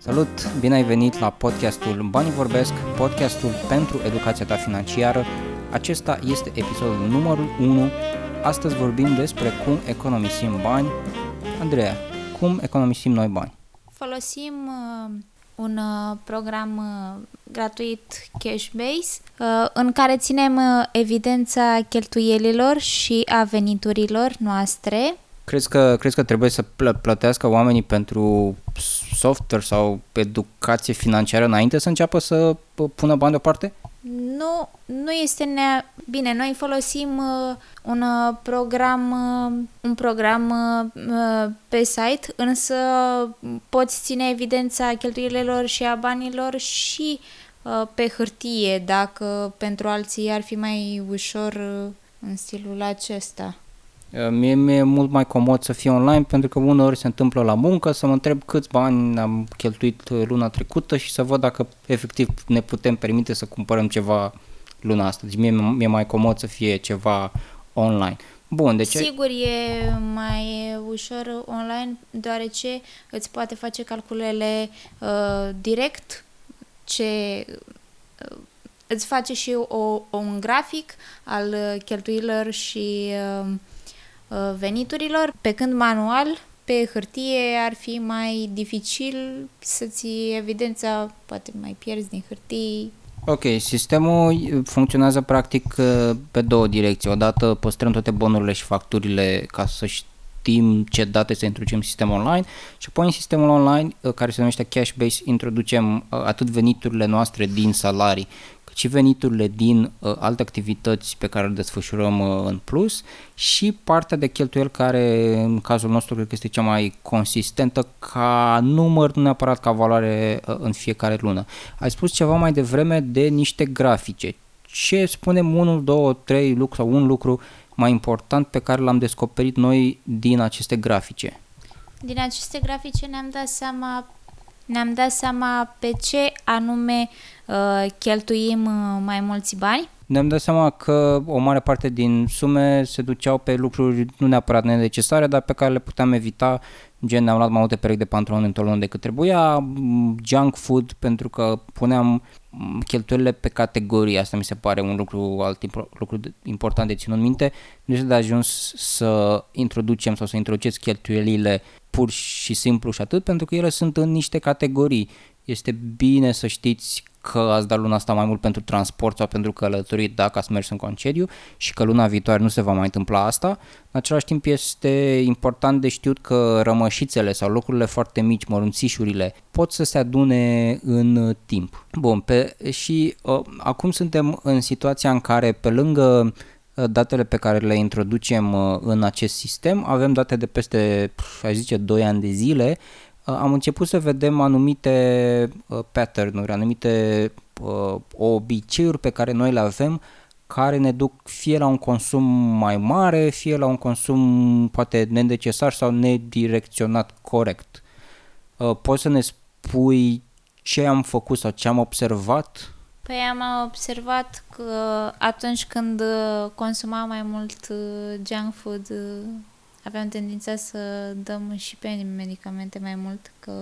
Salut! Bine ai venit la podcastul Banii Vorbesc, podcastul pentru educația ta financiară. Acesta este episodul numărul 1. Astăzi vorbim despre cum economisim bani. Andreea, cum economisim noi bani? Folosim uh, un uh, program uh, gratuit Cashbase uh, în care ținem uh, evidența cheltuielilor și a veniturilor noastre Crezi că, crezi că trebuie să plă- plătească oamenii pentru software sau educație financiară înainte să înceapă să p- pună bani deoparte? Nu, nu este nea... Bine, noi folosim uh, un uh, program, uh, un program uh, uh, pe site, însă poți ține evidența cheltuielilor și a banilor și uh, pe hârtie, dacă pentru alții ar fi mai ușor uh, în stilul acesta. Uh, Mie mi-e mult mai comod să fie online pentru că uneori se întâmplă la muncă să mă întreb câți bani am cheltuit uh, luna trecută și să văd dacă efectiv ne putem permite să cumpărăm ceva luna asta. Deci mie mi-e mai comod să fie ceva online. Bun, deci Sigur, e mai ușor online, deoarece îți poate face calculele uh, direct, ce uh, îți face și o, un grafic al uh, cheltuielor și uh, uh, veniturilor, pe când manual, pe hârtie, ar fi mai dificil să-ți evidența, poate mai pierzi din hârtii, Ok, sistemul funcționează practic uh, pe două direcții. Odată păstrăm toate bonurile și facturile ca să știm ce date să introducem în sistemul online și apoi în sistemul online, uh, care se numește Cashbase, introducem uh, atât veniturile noastre din salarii, cât și veniturile din uh, alte activități pe care le desfășurăm uh, în plus și partea de cheltuieli care în cazul nostru cred că este cea mai consistentă ca număr, nu neapărat ca valoare uh, în fiecare lună. Ai spus ceva mai devreme de niște grafice. Ce spunem unul, două, trei lucruri sau un lucru mai important pe care l-am descoperit noi din aceste grafice? Din aceste grafice ne-am dat seama ne-am dat seama pe ce anume uh, cheltuim uh, mai mulți bani. Ne-am dat seama că o mare parte din sume se duceau pe lucruri nu neapărat necesare, dar pe care le puteam evita, gen ne-am luat mai multe perechi de pantaloni într-o lună decât trebuia, m, junk food pentru că puneam m, cheltuielile pe categorii, asta mi se pare un lucru, alt impor- lucru de- important de ținut minte, nu este de ajuns să introducem sau să introduceți cheltuielile pur și simplu și atât, pentru că ele sunt în niște categorii. Este bine să știți că ați dat luna asta mai mult pentru transport sau pentru călătorii dacă ați mers în concediu și că luna viitoare nu se va mai întâmpla asta. În același timp este important de știut că rămășițele sau lucrurile foarte mici, mărunțișurile, pot să se adune în uh, timp. Bun, pe, și uh, acum suntem în situația în care pe lângă uh, datele pe care le introducem uh, în acest sistem, avem date de peste, pf, aș zice, 2 ani de zile, Uh, am început să vedem anumite uh, pattern-uri, anumite uh, obiceiuri pe care noi le avem care ne duc fie la un consum mai mare, fie la un consum poate nenecesar sau nedirecționat corect. Uh, poți să ne spui ce am făcut sau ce am observat? Păi am observat că atunci când uh, consumam mai mult uh, junk food, uh, aveam tendința să dăm și pe medicamente mai mult, că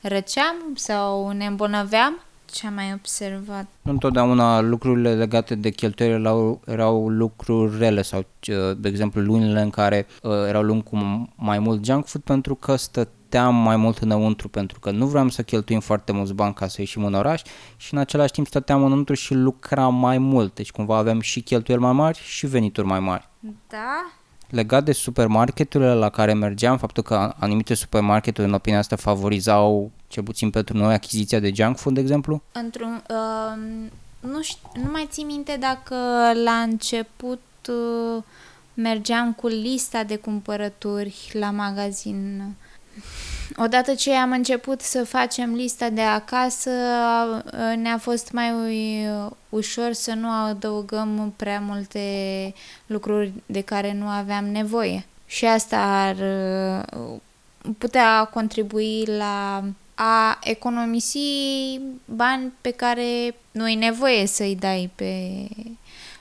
răceam sau ne îmbolnăveam. Ce am mai observat? Nu întotdeauna lucrurile legate de cheltuieli erau, erau lucruri rele sau, uh, de exemplu, lunile în care uh, erau luni cu mai mult junk food pentru că stăteam mai mult înăuntru, pentru că nu vreau să cheltuim foarte mulți bani ca să ieșim în oraș și în același timp stăteam înăuntru și lucram mai mult, deci cumva aveam și cheltuieli mai mari și venituri mai mari. Da, Legat de supermarketurile la care mergeam, faptul că anumite supermarketuri, în opinia asta, favorizau, cel puțin pentru noi, achiziția de junk food, de exemplu? într-un... Uh, nu, știu, nu mai țin minte dacă la început uh, mergeam cu lista de cumpărături la magazin. Odată ce am început să facem lista de acasă, uh, ne-a fost mai uh, ușor să nu adăugăm prea multe lucruri de care nu aveam nevoie. Și asta ar uh, putea contribui la a economisi bani pe care nu ai nevoie să-i dai pe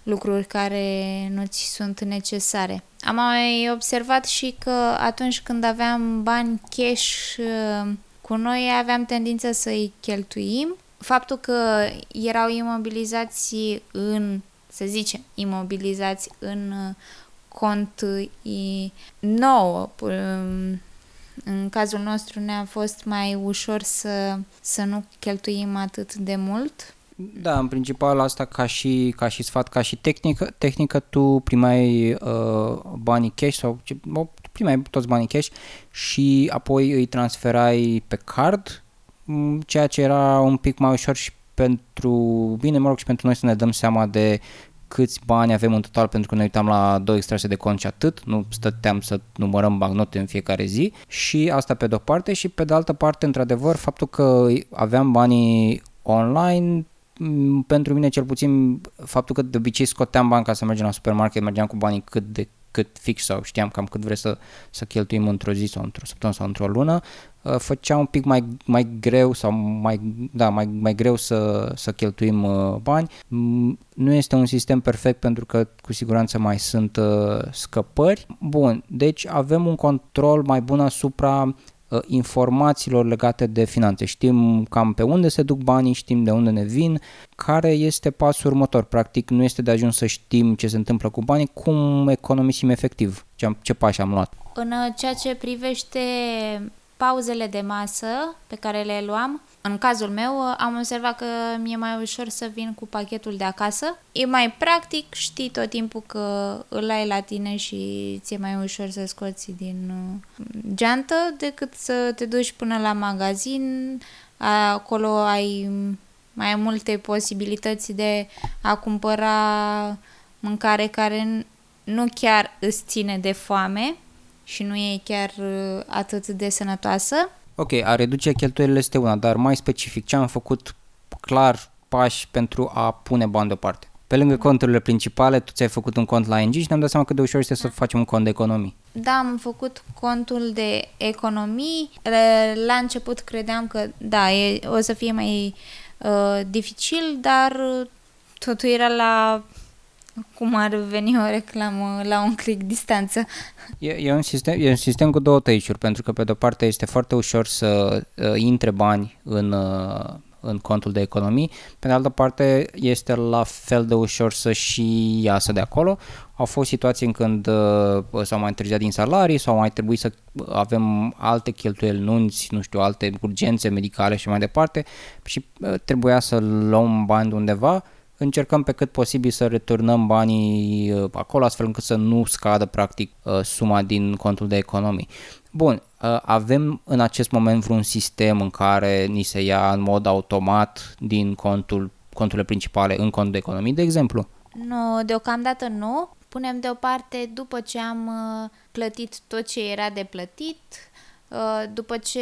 lucruri care nu ți sunt necesare. Am mai observat și că atunci când aveam bani cash uh, cu noi aveam tendința să-i cheltuim. Faptul că erau imobilizați în, să zicem, imobilizați în uh, cont nou, um, în cazul nostru ne-a fost mai ușor să, să nu cheltuim atât de mult. Da, în principal asta ca și, ca și sfat, ca și tehnică, tehnică tu primeai uh, banii cash sau primeai toți banii cash și apoi îi transferai pe card, ceea ce era un pic mai ușor și pentru bine, mă rog, și pentru noi să ne dăm seama de câți bani avem în total pentru că ne uitam la două extrase de cont și atât, nu stăteam să numărăm bancnote în fiecare zi. Și asta pe de-o parte și pe de altă parte, într-adevăr, faptul că aveam banii online pentru mine cel puțin faptul că de obicei scoteam bani ca să mergem la supermarket, mergeam cu banii cât de cât fix sau știam cam cât vreți să, să cheltuim într-o zi sau într-o săptămână sau într-o lună, uh, făcea un pic mai, mai greu sau mai, da, mai, mai greu să, să cheltuim uh, bani. Mm, nu este un sistem perfect pentru că cu siguranță mai sunt uh, scăpări. Bun, deci avem un control mai bun asupra Uh, informațiilor legate de finanțe. Știm cam pe unde se duc banii, știm de unde ne vin, care este pasul următor. Practic nu este de ajuns să știm ce se întâmplă cu banii, cum economisim efectiv, ce, am, ce pași am luat. În ceea ce privește pauzele de masă pe care le luam, în cazul meu am observat că mi-e mai ușor să vin cu pachetul de acasă. E mai practic, știi tot timpul că îl ai la tine și ți-e mai ușor să scoți din uh, geantă decât să te duci până la magazin. Acolo ai mai multe posibilități de a cumpăra mâncare care nu chiar îți ține de foame și nu e chiar uh, atât de sănătoasă. Ok, a reduce cheltuielile este una, dar mai specific, ce am făcut clar pași pentru a pune bani deoparte? Pe lângă conturile principale, tu ți-ai făcut un cont la ING și ne-am dat seama cât de ușor este să da. facem un cont de economii. Da, am făcut contul de economii. La început credeam că, da, e, o să fie mai uh, dificil, dar uh, totul era la cum ar veni o reclamă la un click distanță. E, e, un sistem, e un sistem cu două tăișuri, pentru că pe de-o parte este foarte ușor să uh, intre bani în, uh, în contul de economii, pe de altă parte este la fel de ușor să și iasă de acolo. Au fost situații în când uh, s-au mai întârziat din salarii sau mai trebuit să avem alte cheltuieli, nunți, nu știu, alte urgențe medicale și mai departe și uh, trebuia să luăm bani de undeva încercăm pe cât posibil să returnăm banii uh, acolo astfel încât să nu scadă practic uh, suma din contul de economii. Bun, uh, avem în acest moment vreun sistem în care ni se ia în mod automat din contul, conturile principale în contul de economii, de exemplu? Nu, deocamdată nu. Punem deoparte după ce am plătit tot ce era de plătit, după ce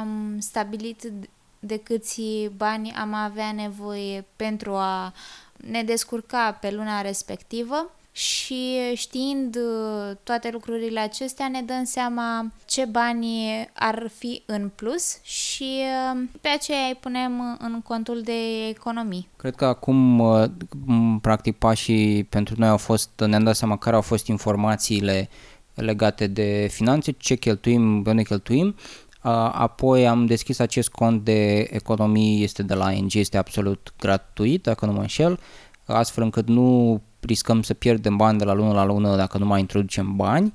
am stabilit de câți bani am avea nevoie pentru a ne descurca pe luna respectivă și știind uh, toate lucrurile acestea ne dăm seama ce bani ar fi în plus și uh, pe aceea îi punem în contul de economii. Cred că acum uh, practic pașii pentru noi au fost, ne-am dat seama care au fost informațiile legate de finanțe, ce cheltuim, unde cheltuim Apoi am deschis acest cont de economii, este de la ING, este absolut gratuit, dacă nu mă înșel, astfel încât nu riscăm să pierdem bani de la lună la lună dacă nu mai introducem bani.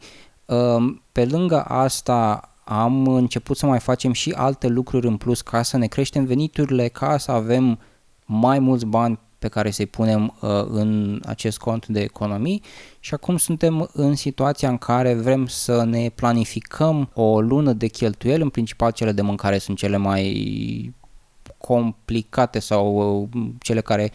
Pe lângă asta am început să mai facem și alte lucruri în plus ca să ne creștem veniturile, ca să avem mai mulți bani pe care să-i punem uh, în acest cont de economii. Și acum suntem în situația în care vrem să ne planificăm o lună de cheltuieli, în principal cele de mâncare sunt cele mai complicate sau uh, cele care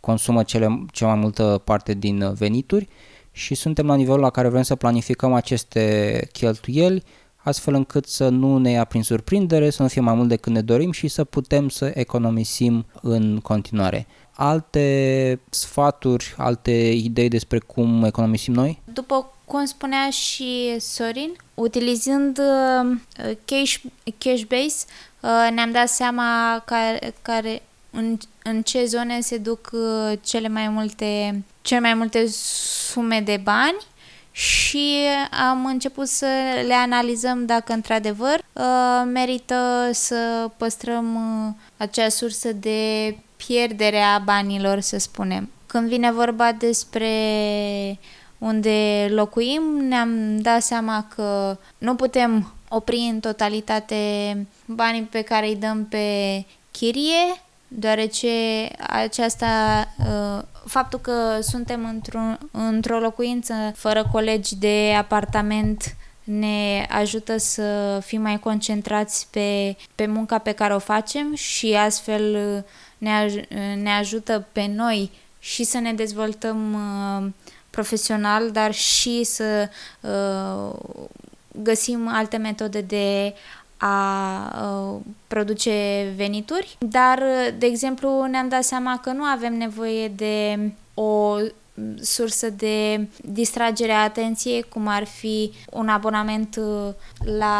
consumă cele, cea mai multă parte din venituri. Și suntem la nivelul la care vrem să planificăm aceste cheltuieli astfel încât să nu ne ia prin surprindere, să nu fie mai mult decât ne dorim și să putem să economisim în continuare alte sfaturi, alte idei despre cum economisim noi? După cum spunea și Sorin, utilizând uh, cash, Cashbase, uh, ne-am dat seama care, care în, în ce zone se duc uh, cele mai multe, cele mai multe sume de bani și am început să le analizăm dacă într-adevăr uh, merită să păstrăm uh, acea sursă de pierdere a banilor, să spunem. Când vine vorba despre unde locuim, ne-am dat seama că nu putem opri în totalitate banii pe care îi dăm pe chirie, deoarece aceasta, uh, faptul că suntem într-o, într-o locuință fără colegi de apartament ne ajută să fim mai concentrați pe, pe munca pe care o facem și astfel ne, aj- ne ajută pe noi și să ne dezvoltăm uh, profesional, dar și să uh, găsim alte metode de a uh, produce venituri, dar, de exemplu, ne-am dat seama că nu avem nevoie de o sursă de distragere a atenției, cum ar fi un abonament uh, la...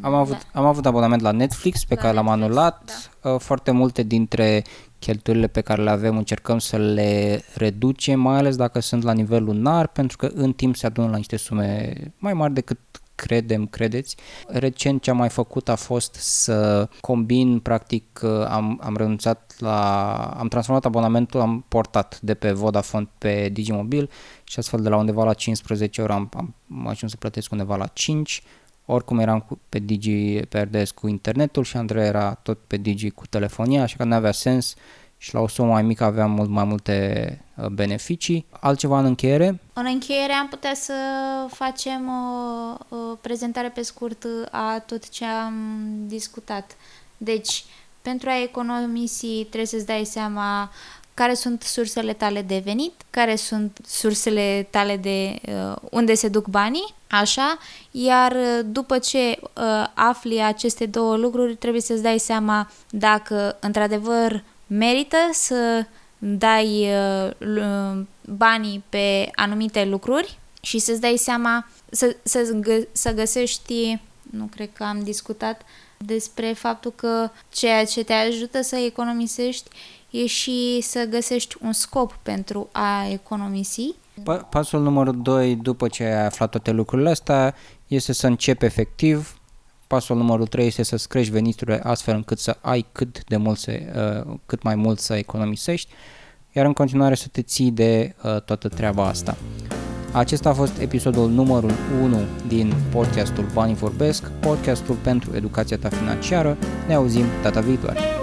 Am avut, am avut abonament la Netflix pe La care l-am Netflix, anulat. da. Uh, Foarte multe dintre cheltuielile pe care le avem încercăm să le reducem, mai ales dacă sunt la nivel lunar, pentru că în timp se adună la niște sume mai mari decât credem, credeți. Recent ce am mai făcut a fost să combin, practic uh, am, am renunțat la, am transformat abonamentul, am portat de pe Vodafone pe Digimobil și astfel de la undeva la 15 euro am, am, am ajuns să plătesc undeva la 5 oricum eram cu, pe Digi, pe RDS cu internetul și Andrei era tot pe Digi cu telefonia, așa că nu avea sens și la o sumă mai mică aveam mult mai multe uh, beneficii. Altceva în încheiere? În încheiere am putea să facem o, o prezentare pe scurt a tot ce am discutat. Deci, pentru a economisi trebuie să-ți dai seama care sunt sursele tale de venit, care sunt sursele tale de uh, unde se duc banii, așa, iar uh, după ce uh, afli aceste două lucruri, trebuie să-ți dai seama dacă într-adevăr merită să dai uh, l- banii pe anumite lucruri și să-ți dai seama, să, să, gă, să găsești, nu cred că am discutat, despre faptul că ceea ce te ajută să economisești e și să găsești un scop pentru a economisi. Pa- Pasul numărul 2, după ce ai aflat toate lucrurile astea, este să începi efectiv. Pasul numărul 3 este să-ți crești veniturile astfel încât să ai cât, de mult să, uh, cât mai mult să economisești, iar în continuare să te ții de uh, toată treaba asta. Acesta a fost episodul numărul 1 din podcastul Banii Vorbesc, podcastul pentru educația ta financiară. Ne auzim data viitoare!